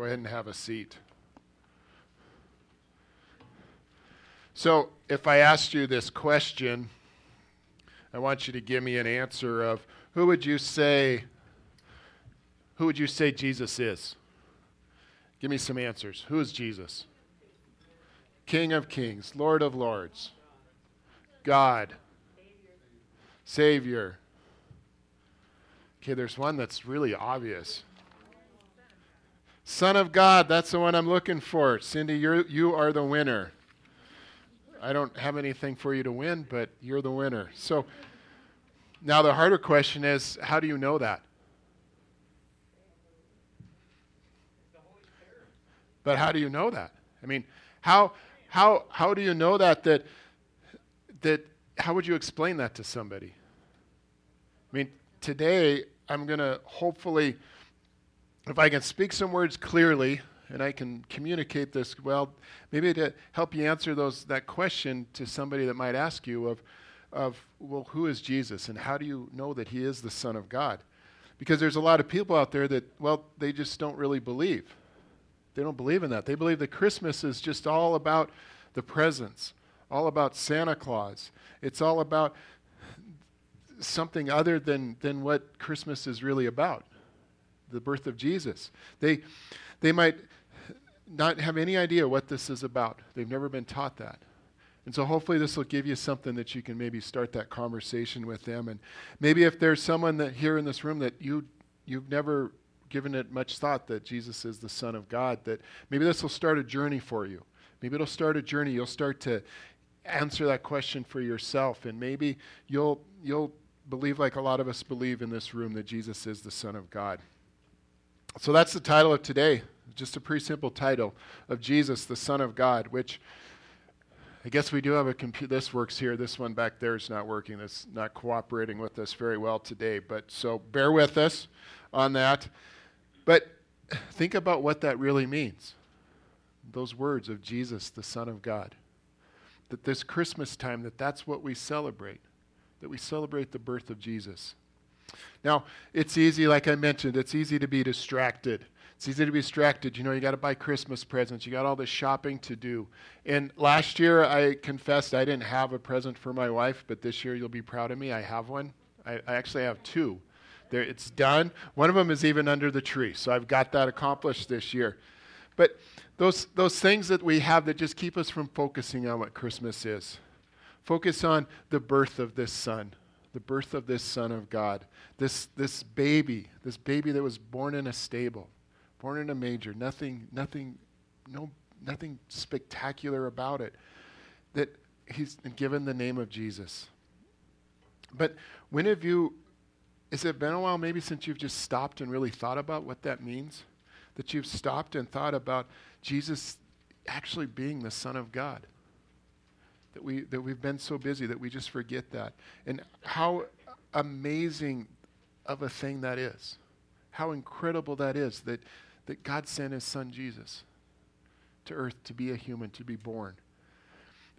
Go ahead and have a seat. So, if I asked you this question, I want you to give me an answer of who would you say who would you say Jesus is? Give me some answers. Who is Jesus? King of Kings, Lord of Lords, God, Savior. Okay, there's one that's really obvious. Son of God, that's the one I'm looking for. Cindy, you're, you are the winner. I don't have anything for you to win, but you're the winner. So now the harder question is how do you know that? But how do you know that? I mean, how, how, how do you know that, that, that, how would you explain that to somebody? I mean, today I'm going to hopefully if I can speak some words clearly and I can communicate this well, maybe to help you answer those that question to somebody that might ask you of, of well, who is Jesus and how do you know that he is the Son of God? Because there's a lot of people out there that, well, they just don't really believe. They don't believe in that. They believe that Christmas is just all about the presents, all about Santa Claus. It's all about something other than, than what Christmas is really about the birth of Jesus. They, they might not have any idea what this is about. They've never been taught that. And so hopefully this will give you something that you can maybe start that conversation with them. And maybe if there's someone that here in this room that you you've never given it much thought that Jesus is the Son of God, that maybe this will start a journey for you. Maybe it'll start a journey. You'll start to answer that question for yourself. And maybe you'll you'll believe like a lot of us believe in this room that Jesus is the Son of God. So that's the title of today, just a pretty simple title of Jesus, the Son of God, which I guess we do have a computer. This works here. This one back there is not working. It's not cooperating with us very well today. But so bear with us on that. But think about what that really means. Those words of Jesus, the Son of God. That this Christmas time, that that's what we celebrate. That we celebrate the birth of Jesus. Now, it's easy, like I mentioned, it's easy to be distracted. It's easy to be distracted. You know, you got to buy Christmas presents. You got all this shopping to do. And last year, I confessed I didn't have a present for my wife, but this year, you'll be proud of me. I have one. I, I actually have two. There, it's done. One of them is even under the tree, so I've got that accomplished this year. But those, those things that we have that just keep us from focusing on what Christmas is. Focus on the birth of this son the birth of this Son of God, this, this baby, this baby that was born in a stable, born in a manger, nothing, nothing, no, nothing spectacular about it, that he's given the name of Jesus. But when have you, has it been a while maybe since you've just stopped and really thought about what that means? That you've stopped and thought about Jesus actually being the Son of God? That, we, that we've been so busy that we just forget that. And how amazing of a thing that is. How incredible that is that, that God sent his son Jesus to earth to be a human, to be born.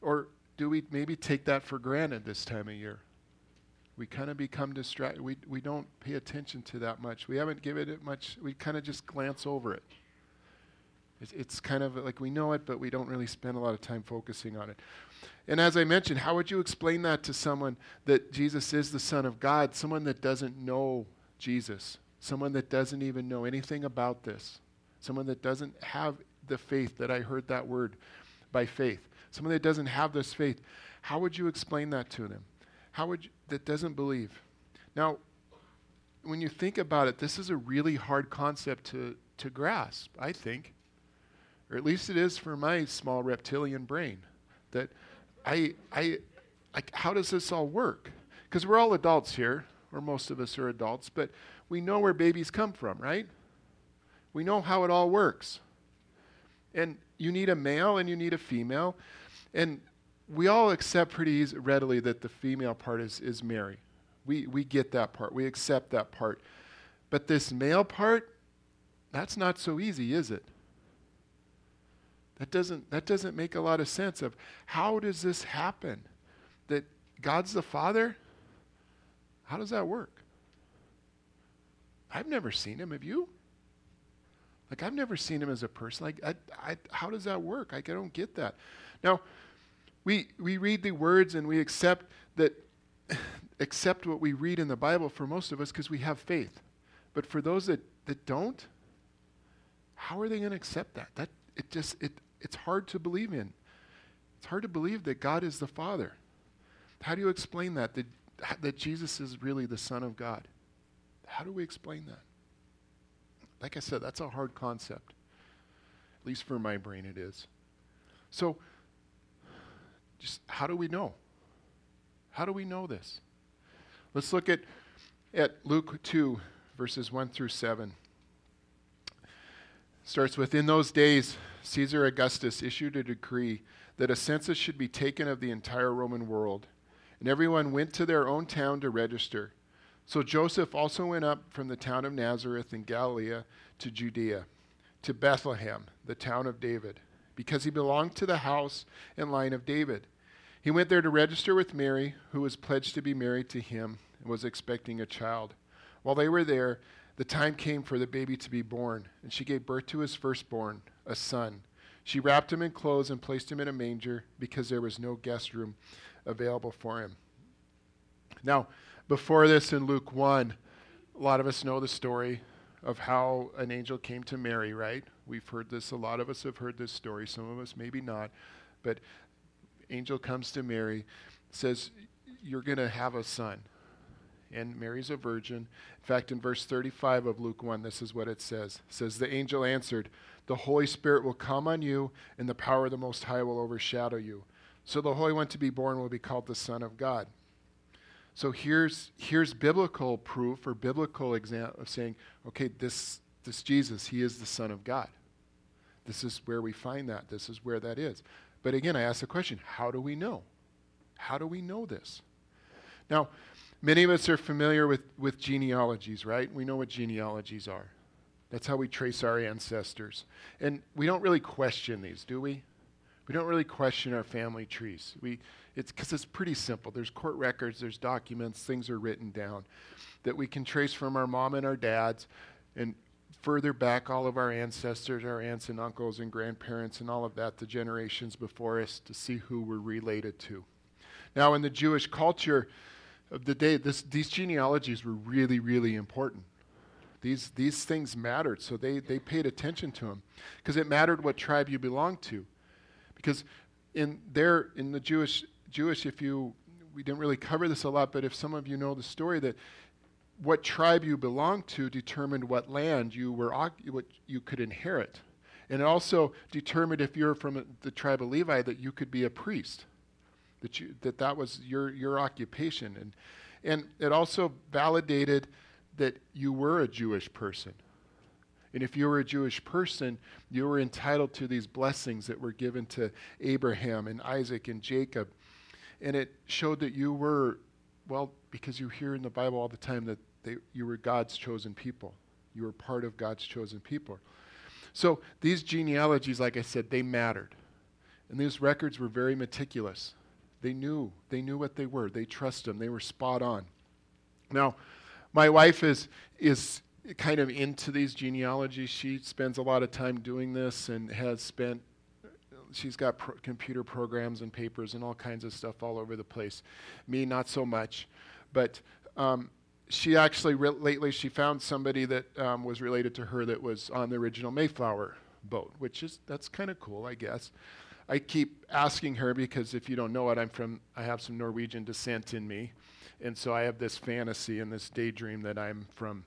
Or do we maybe take that for granted this time of year? We kind of become distracted. We, we don't pay attention to that much. We haven't given it much, we kind of just glance over it. It's, it's kind of like we know it, but we don't really spend a lot of time focusing on it. And as I mentioned, how would you explain that to someone that Jesus is the Son of God, someone that doesn't know Jesus, someone that doesn't even know anything about this, someone that doesn't have the faith that I heard that word by faith, someone that doesn't have this faith? How would you explain that to them? How would you, that doesn't believe? Now, when you think about it, this is a really hard concept to, to grasp, I think or at least it is for my small reptilian brain, that I, I, how does this all work? Because we're all adults here, or most of us are adults, but we know where babies come from, right? We know how it all works. And you need a male and you need a female. And we all accept pretty easy, readily that the female part is, is Mary. We, we get that part. We accept that part. But this male part, that's not so easy, is it? That doesn't, that doesn't make a lot of sense of how does this happen? That God's the Father? How does that work? I've never seen him. Have you? Like, I've never seen him as a person. Like, I, I, how does that work? I don't get that. Now, we, we read the words and we accept that accept what we read in the Bible for most of us because we have faith. But for those that, that don't, how are they going to accept that? That it just it it's hard to believe in. It's hard to believe that God is the Father. How do you explain that? That, that Jesus is really the Son of God? How do we explain that? Like I said, that's a hard concept. At least for my brain, it is. So, just how do we know? How do we know this? Let's look at, at Luke 2, verses 1 through 7. Starts with In those days, Caesar Augustus issued a decree that a census should be taken of the entire Roman world, and everyone went to their own town to register. So Joseph also went up from the town of Nazareth in Galilee to Judea, to Bethlehem, the town of David, because he belonged to the house and line of David. He went there to register with Mary, who was pledged to be married to him and was expecting a child. While they were there, the time came for the baby to be born, and she gave birth to his firstborn, a son. She wrapped him in clothes and placed him in a manger because there was no guest room available for him. Now, before this in Luke 1, a lot of us know the story of how an angel came to Mary, right? We've heard this, a lot of us have heard this story, some of us maybe not. But angel comes to Mary, says, You're going to have a son and Mary's a virgin. In fact, in verse 35 of Luke 1, this is what it says. It says, The angel answered, The Holy Spirit will come on you, and the power of the Most High will overshadow you. So the Holy One to be born will be called the Son of God. So here's, here's biblical proof or biblical example of saying, okay, this, this Jesus, he is the Son of God. This is where we find that. This is where that is. But again, I ask the question how do we know? How do we know this? Now, Many of us are familiar with, with genealogies, right? We know what genealogies are. That's how we trace our ancestors. And we don't really question these, do we? We don't really question our family trees. We, it's because it's pretty simple. There's court records, there's documents, things are written down that we can trace from our mom and our dads and further back all of our ancestors, our aunts and uncles and grandparents and all of that, the generations before us, to see who we're related to. Now, in the Jewish culture, of the day, this, these genealogies were really, really important. These, these things mattered, so they, they paid attention to them because it mattered what tribe you belonged to. Because in there, in the Jewish, Jewish, if you, we didn't really cover this a lot, but if some of you know the story that what tribe you belonged to determined what land you were what you could inherit, and it also determined if you're from the tribe of Levi that you could be a priest that you, that, that was your, your occupation. And, and it also validated that you were a Jewish person. And if you were a Jewish person, you were entitled to these blessings that were given to Abraham and Isaac and Jacob. And it showed that you were, well, because you hear in the Bible all the time that they, you were God's chosen people. You were part of God's chosen people. So these genealogies, like I said, they mattered. And these records were very meticulous. They knew. They knew what they were. They trusted them. They were spot on. Now, my wife is, is kind of into these genealogies. She spends a lot of time doing this and has spent, she's got pro- computer programs and papers and all kinds of stuff all over the place. Me, not so much. But um, she actually, re- lately, she found somebody that um, was related to her that was on the original Mayflower boat, which is, that's kind of cool, I guess. I keep asking her because if you don't know it, I'm from, I have some Norwegian descent in me. And so I have this fantasy and this daydream that I'm from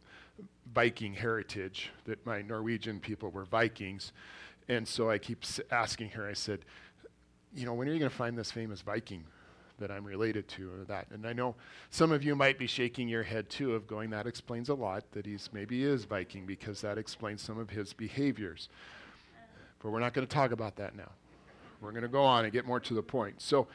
Viking heritage, that my Norwegian people were Vikings. And so I keep asking her, I said, you know, when are you going to find this famous Viking that I'm related to or that? And I know some of you might be shaking your head too of going, that explains a lot, that he's maybe is Viking because that explains some of his behaviors. But we're not going to talk about that now. We're going to go on and get more to the point. So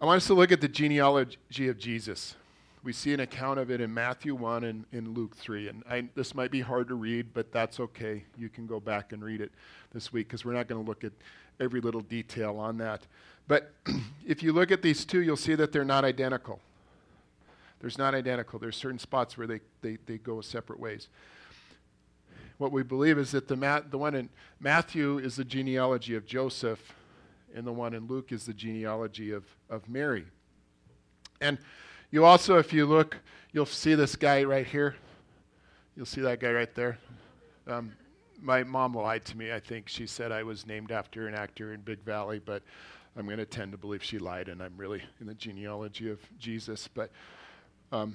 I want us to look at the genealogy of Jesus. We see an account of it in Matthew 1 and in Luke 3. And I, this might be hard to read, but that's okay. You can go back and read it this week because we're not going to look at every little detail on that. But if you look at these two, you'll see that they're not identical. There's not identical. There's certain spots where they, they, they go separate ways. what we believe is that the, Ma- the one in Matthew is the genealogy of Joseph, and the one in Luke is the genealogy of, of Mary. And you also, if you look, you'll see this guy right here. You'll see that guy right there. Um, my mom lied to me. I think she said I was named after an actor in Big Valley, but I'm going to tend to believe she lied, and I'm really in the genealogy of Jesus. But um,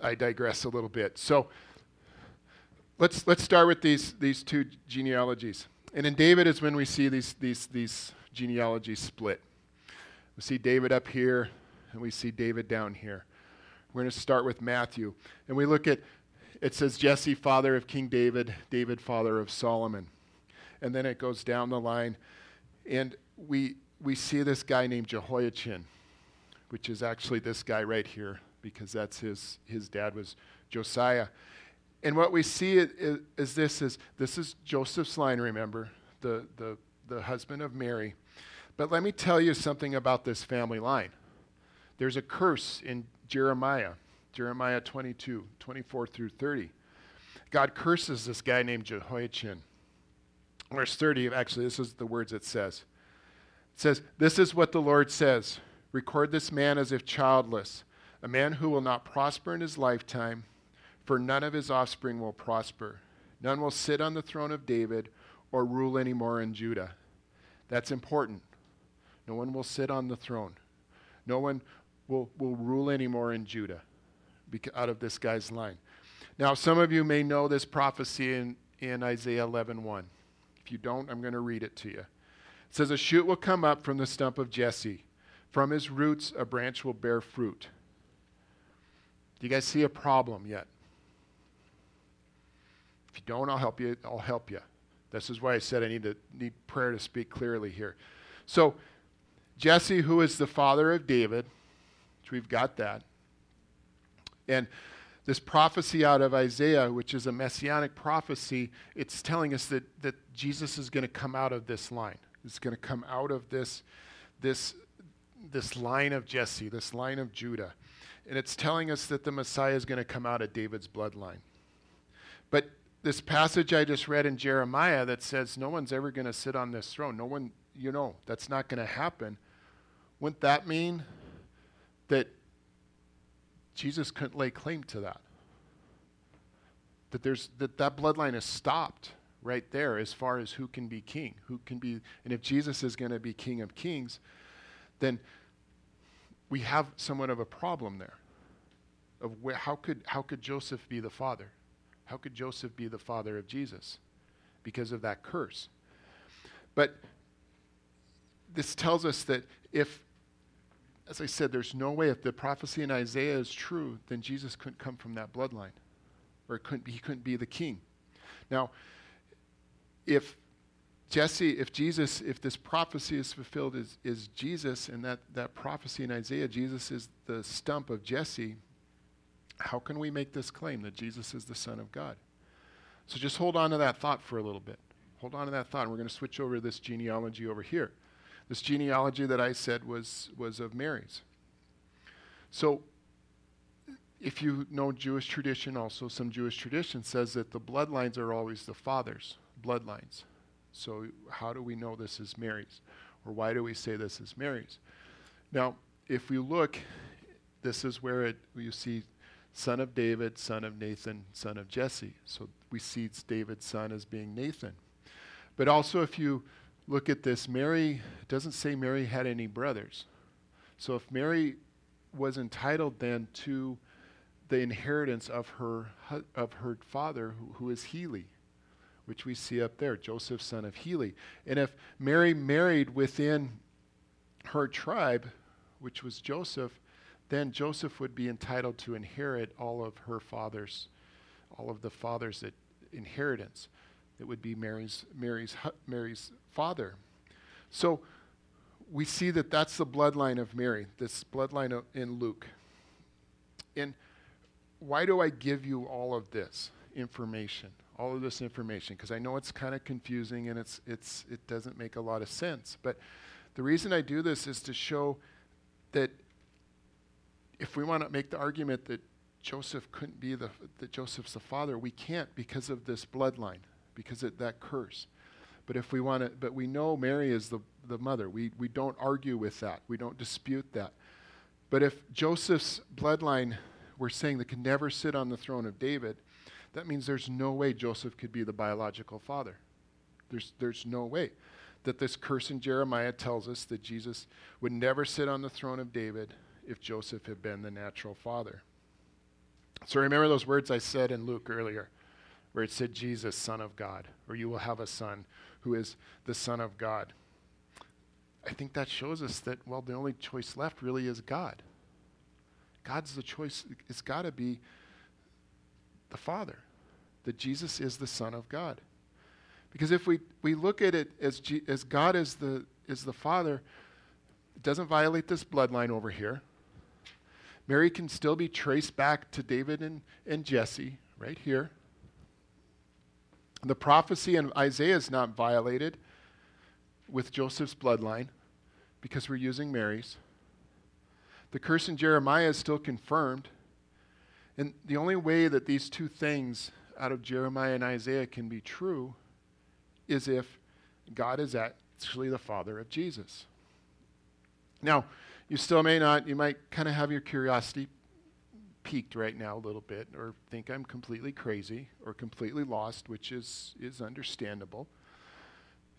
I digress a little bit. So let's let's start with these these two genealogies. And in David is when we see these these these genealogies split. We see David up here, and we see David down here. We're going to start with Matthew, and we look at it says Jesse, father of King David, David, father of Solomon. And then it goes down the line, and we, we see this guy named Jehoiachin, which is actually this guy right here, because that's his, his dad was Josiah. And what we see is, is this is this is Joseph's line, remember, the, the, the husband of Mary. But let me tell you something about this family line. There's a curse in Jeremiah Jeremiah 22, 24 through 30. God curses this guy named Jehoiachin. Verse 30, actually, this is the words it says. It says, This is what the Lord says Record this man as if childless, a man who will not prosper in his lifetime, for none of his offspring will prosper. None will sit on the throne of David or rule anymore in Judah. That's important. No one will sit on the throne. No one will, will rule anymore in Judah out of this guy's line. Now, some of you may know this prophecy in, in Isaiah 11:1. If you don't, I'm going to read it to you. It says, A shoot will come up from the stump of Jesse. From his roots, a branch will bear fruit. Do you guys see a problem yet? If you don't, I'll help you. I'll help you. This is why I said I need to need prayer to speak clearly here. So, Jesse, who is the father of David, which we've got that, and this prophecy out of Isaiah, which is a messianic prophecy, it's telling us that, that Jesus is going to come out of this line. It's going to come out of this, this, this line of Jesse, this line of Judah. And it's telling us that the Messiah is going to come out of David's bloodline. But this passage I just read in Jeremiah that says no one's ever going to sit on this throne, no one, you know, that's not going to happen. Wouldn't that mean that Jesus couldn't lay claim to that. That there's that, that bloodline is stopped right there as far as who can be king, who can be and if Jesus is going to be king of kings, then we have somewhat of a problem there. Of where, how could how could Joseph be the father? How could Joseph be the father of Jesus? Because of that curse. But this tells us that if as I said, there's no way if the prophecy in Isaiah is true, then Jesus couldn't come from that bloodline, or couldn't he couldn't be the king. Now, if Jesse, if Jesus, if this prophecy is fulfilled, is, is Jesus, and that, that prophecy in Isaiah, Jesus is the stump of Jesse, how can we make this claim that Jesus is the Son of God? So just hold on to that thought for a little bit. Hold on to that thought. And we're going to switch over to this genealogy over here. This genealogy that I said was, was of Mary's. So, if you know Jewish tradition, also some Jewish tradition says that the bloodlines are always the father's bloodlines. So, how do we know this is Mary's? Or why do we say this is Mary's? Now, if we look, this is where it, you see son of David, son of Nathan, son of Jesse. So we see David's son as being Nathan. But also, if you look at this. Mary doesn't say Mary had any brothers. So if Mary was entitled then to the inheritance of her of her father, who, who is Heli, which we see up there, Joseph, son of Heli. And if Mary married within her tribe, which was Joseph, then Joseph would be entitled to inherit all of her father's, all of the father's inheritance. It would be Mary's, Mary's, Mary's father. So we see that that's the bloodline of Mary, this bloodline in Luke. And why do I give you all of this information? All of this information because I know it's kind of confusing and it's it's it doesn't make a lot of sense. But the reason I do this is to show that if we want to make the argument that Joseph couldn't be the that Joseph's the father. We can't because of this bloodline, because of that curse. But if we want to, but we know Mary is the, the mother. We, we don't argue with that. We don't dispute that. But if Joseph's bloodline, we're saying that can never sit on the throne of David, that means there's no way Joseph could be the biological father. There's, there's no way. That this curse in Jeremiah tells us that Jesus would never sit on the throne of David if Joseph had been the natural father. So remember those words I said in Luke earlier, where it said, Jesus, Son of God, or you will have a son who is the Son of God. I think that shows us that, well, the only choice left really is God. God's the choice. It's got to be the Father, that Jesus is the Son of God. Because if we, we look at it as, G, as God is the, is the Father, it doesn't violate this bloodline over here. Mary can still be traced back to David and, and Jesse right here. The prophecy in Isaiah is not violated with Joseph's bloodline because we're using Mary's. The curse in Jeremiah is still confirmed. And the only way that these two things out of Jeremiah and Isaiah can be true is if God is actually the father of Jesus. Now, you still may not, you might kind of have your curiosity piqued right now a little bit or think I'm completely crazy or completely lost, which is, is understandable,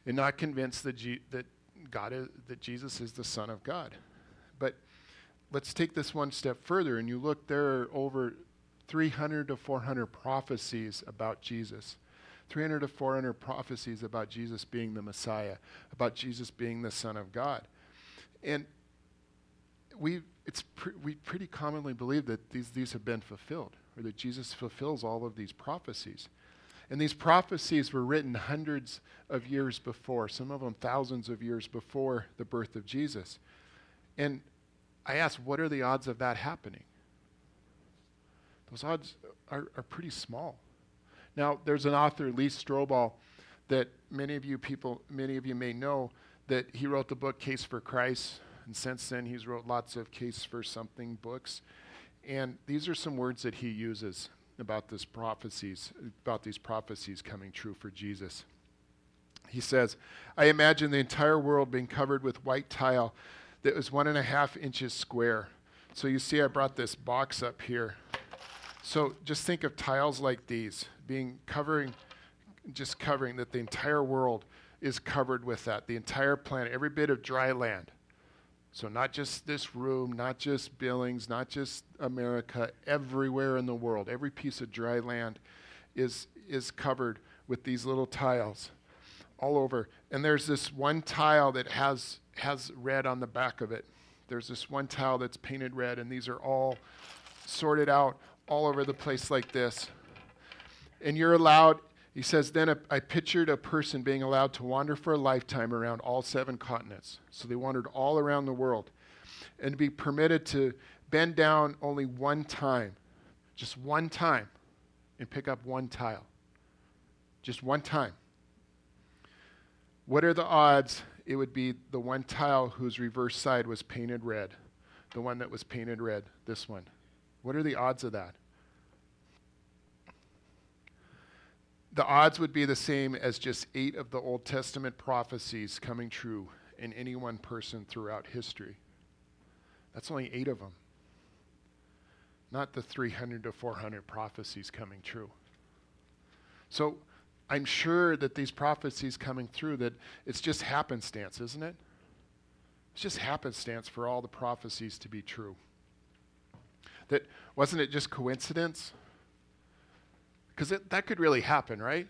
and not convinced that, that, God is, that Jesus is the Son of God. But let's take this one step further, and you look, there are over 300 to 400 prophecies about Jesus. 300 to 400 prophecies about Jesus being the Messiah, about Jesus being the Son of God. And we, it's pre- we pretty commonly believe that these, these have been fulfilled, or that Jesus fulfills all of these prophecies. And these prophecies were written hundreds of years before, some of them thousands of years before the birth of Jesus. And I ask, what are the odds of that happening? Those odds are, are pretty small. Now, there's an author, Lee Strobel, that many of you people, many of you may know, that he wrote the book Case for Christ, and since then, he's wrote lots of Case for Something books. And these are some words that he uses about this prophecies, about these prophecies coming true for Jesus. He says, I imagine the entire world being covered with white tile that was one and a half inches square. So you see, I brought this box up here. So just think of tiles like these being covering, just covering that the entire world is covered with that, the entire planet, every bit of dry land. So, not just this room, not just Billings, not just America, everywhere in the world, every piece of dry land is, is covered with these little tiles all over. And there's this one tile that has, has red on the back of it. There's this one tile that's painted red, and these are all sorted out all over the place like this. And you're allowed, he says, then I pictured a person being allowed to wander for a lifetime around all seven continents. So they wandered all around the world and to be permitted to bend down only one time, just one time, and pick up one tile. Just one time. What are the odds it would be the one tile whose reverse side was painted red? The one that was painted red, this one. What are the odds of that? The odds would be the same as just eight of the Old Testament prophecies coming true in any one person throughout history. That's only eight of them, not the 300 to 400 prophecies coming true. So I'm sure that these prophecies coming through, that it's just happenstance, isn't it? It's just happenstance for all the prophecies to be true. That wasn't it just coincidence? Because that could really happen, right?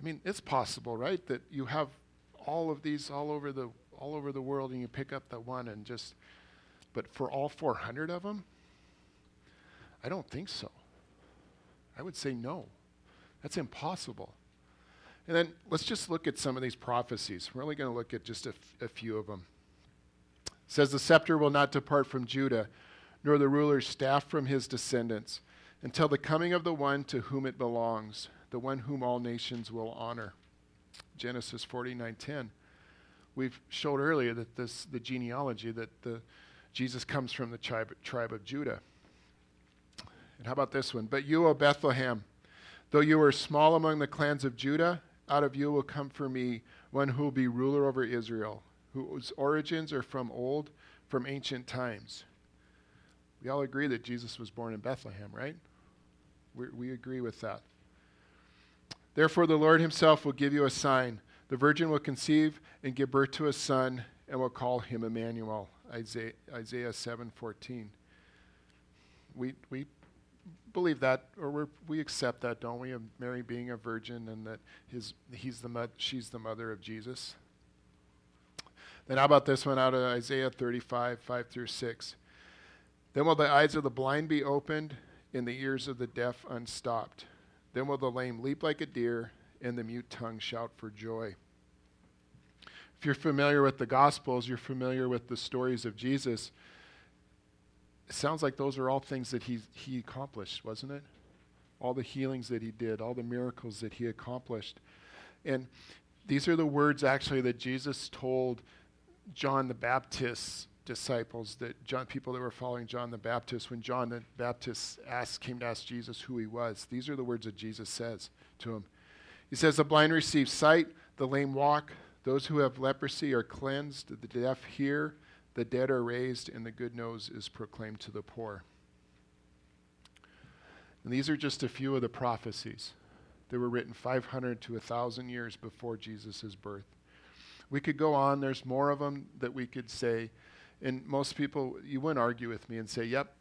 I mean, it's possible, right, that you have all of these all over the all over the world, and you pick up that one and just. But for all 400 of them, I don't think so. I would say no. That's impossible. And then let's just look at some of these prophecies. We're only going to look at just a, f- a few of them. It says, The scepter will not depart from Judah, nor the ruler's staff from his descendants until the coming of the one to whom it belongs, the one whom all nations will honor. Genesis 49:10. We've showed earlier that this the genealogy that the Jesus comes from the tribe, tribe of Judah. And how about this one? But you, O Bethlehem, though you are small among the clans of Judah, out of you will come for me one who will be ruler over Israel, whose origins are from old, from ancient times. We all agree that Jesus was born in Bethlehem, right? We we agree with that. Therefore, the Lord himself will give you a sign. The virgin will conceive and give birth to a son and will call him Emmanuel. Isaiah, Isaiah 7:14. We, we believe that, or we accept that, don't we? Of Mary being a virgin and that his, he's the mo- she's the mother of Jesus. Then, how about this one out of Isaiah 35, 5 through 6? Then will the eyes of the blind be opened and the ears of the deaf unstopped. Then will the lame leap like a deer and the mute tongue shout for joy. If you're familiar with the Gospels, you're familiar with the stories of Jesus it sounds like those are all things that he, he accomplished, wasn't it? All the healings that he did, all the miracles that he accomplished. And these are the words actually that Jesus told John the Baptist's disciples, that John, people that were following John the Baptist, when John the Baptist asked, came to ask Jesus who he was. These are the words that Jesus says to him. He says, The blind receive sight, the lame walk, those who have leprosy are cleansed, the deaf hear, the dead are raised, and the good news is proclaimed to the poor. And these are just a few of the prophecies that were written 500 to 1,000 years before Jesus' birth. We could go on, there's more of them that we could say. And most people, you wouldn't argue with me and say, yep,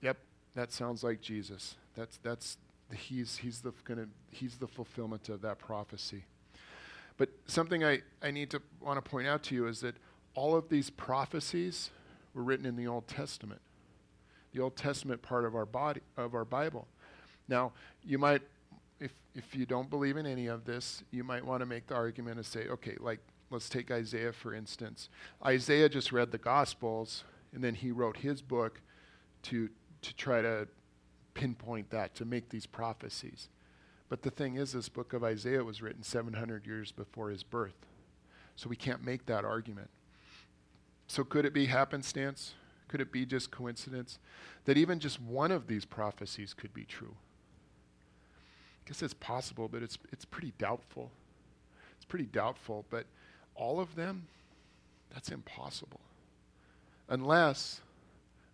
yep, that sounds like Jesus. That's, that's, he's, he's, the, gonna, he's the fulfillment of that prophecy. But something I, I need to want to point out to you is that all of these prophecies were written in the Old Testament, the Old Testament part of our body of our Bible. Now, you might, if if you don't believe in any of this, you might want to make the argument and say, okay, like let's take Isaiah for instance. Isaiah just read the Gospels, and then he wrote his book to to try to pinpoint that to make these prophecies. But the thing is, this book of Isaiah was written 700 years before his birth. So we can't make that argument. So, could it be happenstance? Could it be just coincidence that even just one of these prophecies could be true? I guess it's possible, but it's, it's pretty doubtful. It's pretty doubtful, but all of them, that's impossible. Unless,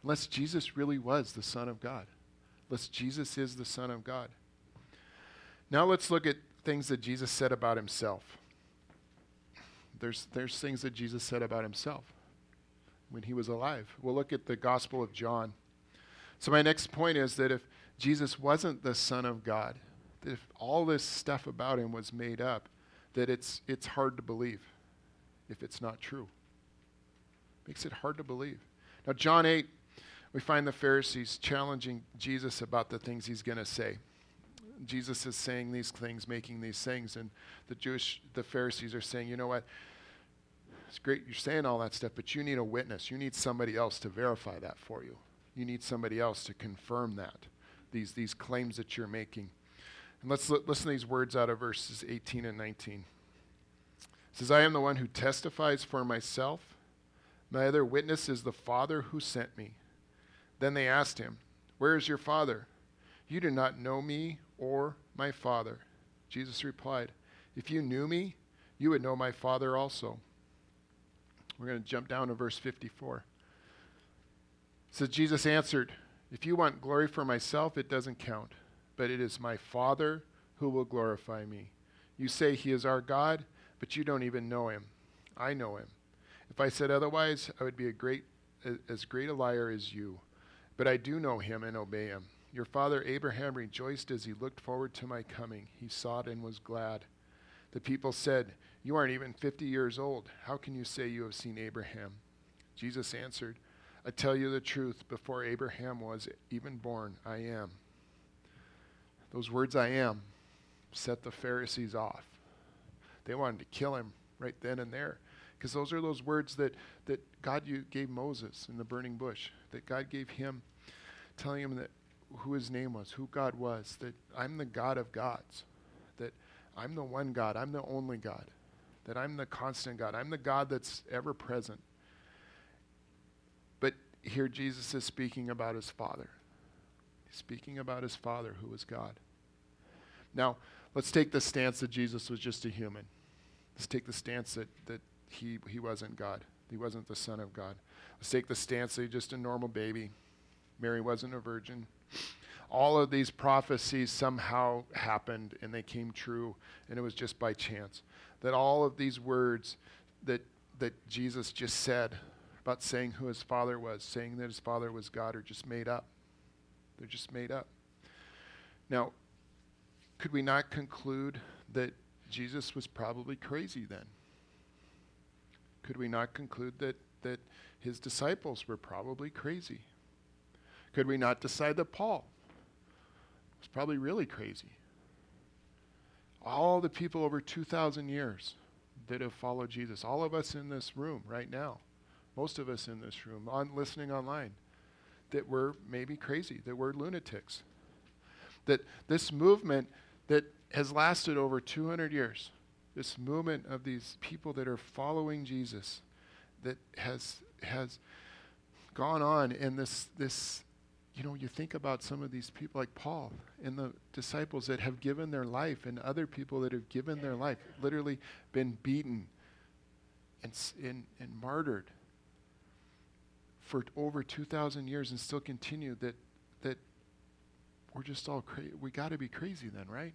unless Jesus really was the Son of God. Unless Jesus is the Son of God. Now let's look at things that Jesus said about himself. There's, there's things that Jesus said about himself when he was alive. We'll look at the Gospel of John. So, my next point is that if Jesus wasn't the Son of God, that if all this stuff about him was made up, that it's, it's hard to believe if it's not true. Makes it hard to believe. Now, John 8, we find the Pharisees challenging Jesus about the things he's going to say. Jesus is saying these things, making these things, and the Jewish, the Pharisees are saying, you know what? It's great you're saying all that stuff, but you need a witness. You need somebody else to verify that for you. You need somebody else to confirm that, these, these claims that you're making. And let's l- listen to these words out of verses 18 and 19. Says, I am the one who testifies for myself. My other witness is the Father who sent me. Then they asked him, Where is your Father? You do not know me or my Father. Jesus replied, If you knew me, you would know my Father also. We're going to jump down to verse 54. So Jesus answered, If you want glory for myself, it doesn't count, but it is my Father who will glorify me. You say he is our God, but you don't even know him. I know him. If I said otherwise, I would be great, as great a liar as you. But I do know him and obey him. Your father Abraham rejoiced as he looked forward to my coming. He it and was glad. The people said, you aren't even 50 years old. How can you say you have seen Abraham? Jesus answered, I tell you the truth, before Abraham was even born, I am. Those words, I am, set the Pharisees off. They wanted to kill him right then and there. Because those are those words that, that God gave Moses in the burning bush, that God gave him, telling him that who his name was, who God was, that I'm the God of gods, that I'm the one God, I'm the only God that I'm the constant God. I'm the God that's ever present. But here Jesus is speaking about his Father. He's speaking about his Father, who was God. Now, let's take the stance that Jesus was just a human. Let's take the stance that, that he, he wasn't God. He wasn't the Son of God. Let's take the stance that he's just a normal baby. Mary wasn't a virgin. All of these prophecies somehow happened and they came true, and it was just by chance. That all of these words that, that Jesus just said about saying who his father was, saying that his father was God, are just made up. They're just made up. Now, could we not conclude that Jesus was probably crazy then? Could we not conclude that, that his disciples were probably crazy? Could we not decide that Paul was probably really crazy? All the people over 2,000 years that have followed Jesus, all of us in this room right now, most of us in this room, on listening online, that we're maybe crazy, that we're lunatics. That this movement that has lasted over 200 years, this movement of these people that are following Jesus, that has has gone on in this this you know you think about some of these people like Paul and the disciples that have given their life and other people that have given their life literally been beaten and and, and martyred for over 2,000 years and still continue, that we're just all crazy. We got to be crazy then, right?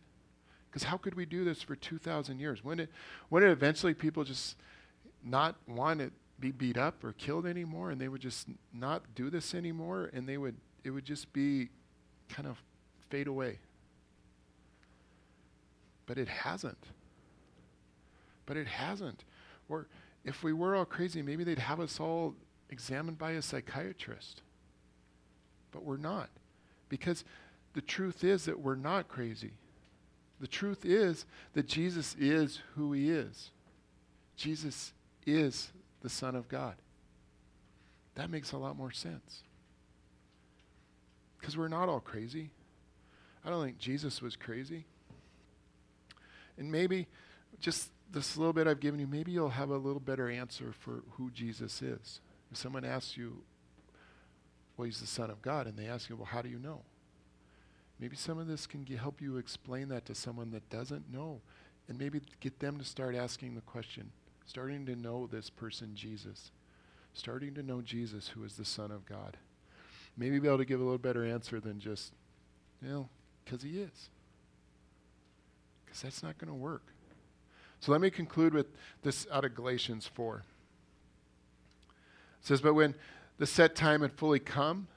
Because how could we do this for 2,000 years? When it, when it eventually people just not want to be beat up or killed anymore and they would just not do this anymore and they would, it would just be kind of fade away. But it hasn't. But it hasn't. Or if we were all crazy, maybe they'd have us all examined by a psychiatrist. But we're not. Because the truth is that we're not crazy. The truth is that Jesus is who he is. Jesus is the Son of God. That makes a lot more sense. Because we're not all crazy. I don't think Jesus was crazy. And maybe just this little bit I've given you, maybe you'll have a little better answer for who Jesus is. If someone asks you, well, he's the Son of God, and they ask you, well, how do you know? Maybe some of this can g- help you explain that to someone that doesn't know, and maybe get them to start asking the question, starting to know this person, Jesus, starting to know Jesus, who is the Son of God. Maybe be able to give a little better answer than just, you know, because he is. Because that's not going to work. So let me conclude with this out of Galatians 4. It says, But when the set time had fully come,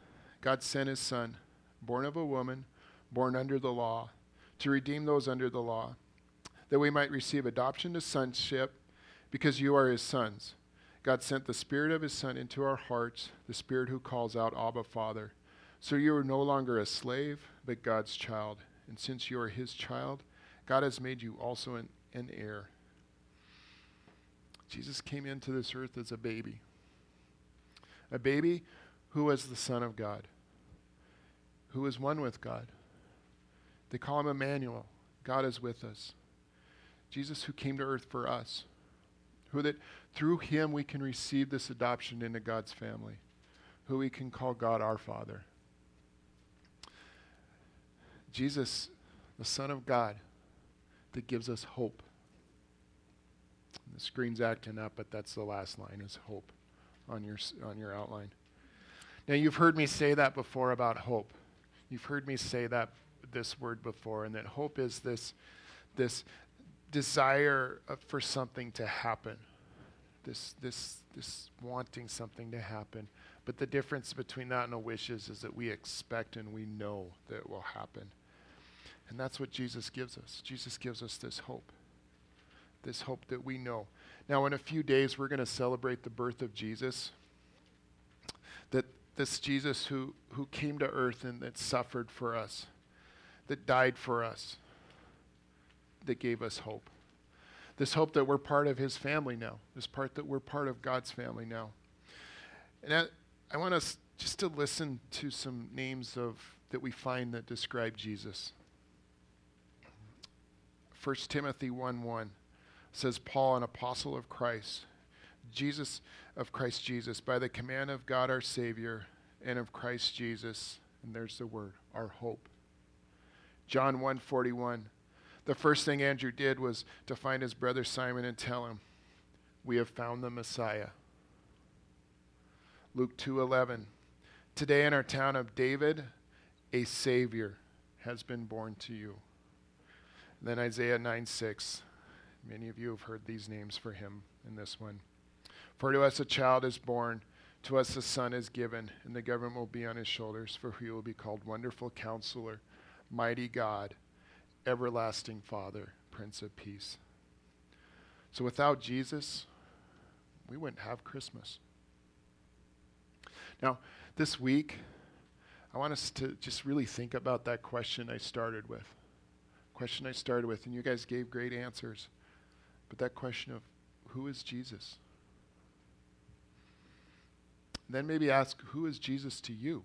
God sent his son, born of a woman, born under the law, to redeem those under the law, that we might receive adoption to sonship, because you are his sons. God sent the Spirit of his Son into our hearts, the Spirit who calls out, Abba, Father. So you are no longer a slave, but God's child. And since you are his child, God has made you also an, an heir. Jesus came into this earth as a baby a baby who was the Son of God, who was one with God. They call him Emmanuel. God is with us. Jesus, who came to earth for us, who that through him we can receive this adoption into God's family, who we can call God our Father. Jesus, the Son of God, that gives us hope. The screen's acting up, but that's the last line is hope on your, on your outline. Now, you've heard me say that before about hope. You've heard me say that this word before, and that hope is this, this desire uh, for something to happen, this, this, this wanting something to happen. But the difference between that and a wish is, is that we expect and we know that it will happen. And that's what Jesus gives us. Jesus gives us this hope, this hope that we know. Now, in a few days, we're going to celebrate the birth of Jesus. That this Jesus who, who came to earth and that suffered for us, that died for us, that gave us hope. This hope that we're part of his family now, this part that we're part of God's family now. And I, I want us just to listen to some names of that we find that describe Jesus. 1 Timothy 1 1 says Paul, an apostle of Christ, Jesus of Christ Jesus, by the command of God our Savior and of Christ Jesus, And there's the word, our hope. John 1:41. The first thing Andrew did was to find his brother Simon and tell him, "We have found the Messiah." Luke 2:11. Today in our town of David, a savior has been born to you. And then Isaiah 9:6. Many of you have heard these names for him in this one. For to us a child is born, to us a son is given, and the government will be on his shoulders, for he will be called Wonderful Counselor, Mighty God, Everlasting Father, Prince of Peace. So without Jesus, we wouldn't have Christmas. Now, this week, I want us to just really think about that question I started with. Question I started with, and you guys gave great answers. But that question of who is Jesus? Then maybe ask, who is Jesus to you?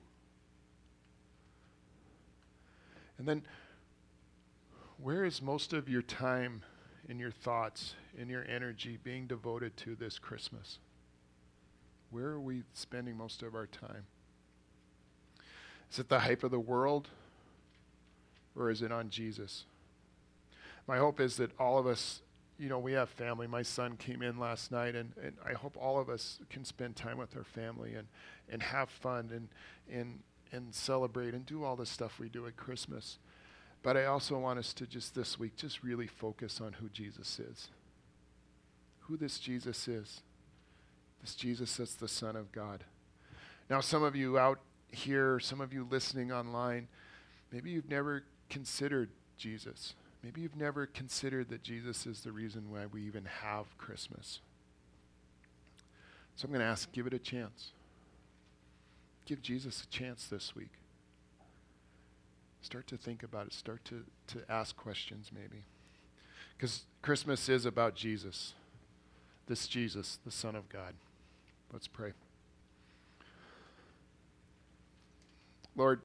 And then, where is most of your time and your thoughts and your energy being devoted to this Christmas? Where are we spending most of our time? Is it the hype of the world or is it on Jesus? My hope is that all of us, you know, we have family. My son came in last night, and, and I hope all of us can spend time with our family and, and have fun and, and, and celebrate and do all the stuff we do at Christmas. But I also want us to just this week just really focus on who Jesus is. Who this Jesus is. This Jesus that's the Son of God. Now, some of you out here, some of you listening online, maybe you've never considered Jesus. Maybe you've never considered that Jesus is the reason why we even have Christmas. So I'm going to ask give it a chance. Give Jesus a chance this week. Start to think about it. Start to, to ask questions, maybe. Because Christmas is about Jesus. This Jesus, the Son of God. Let's pray. Lord,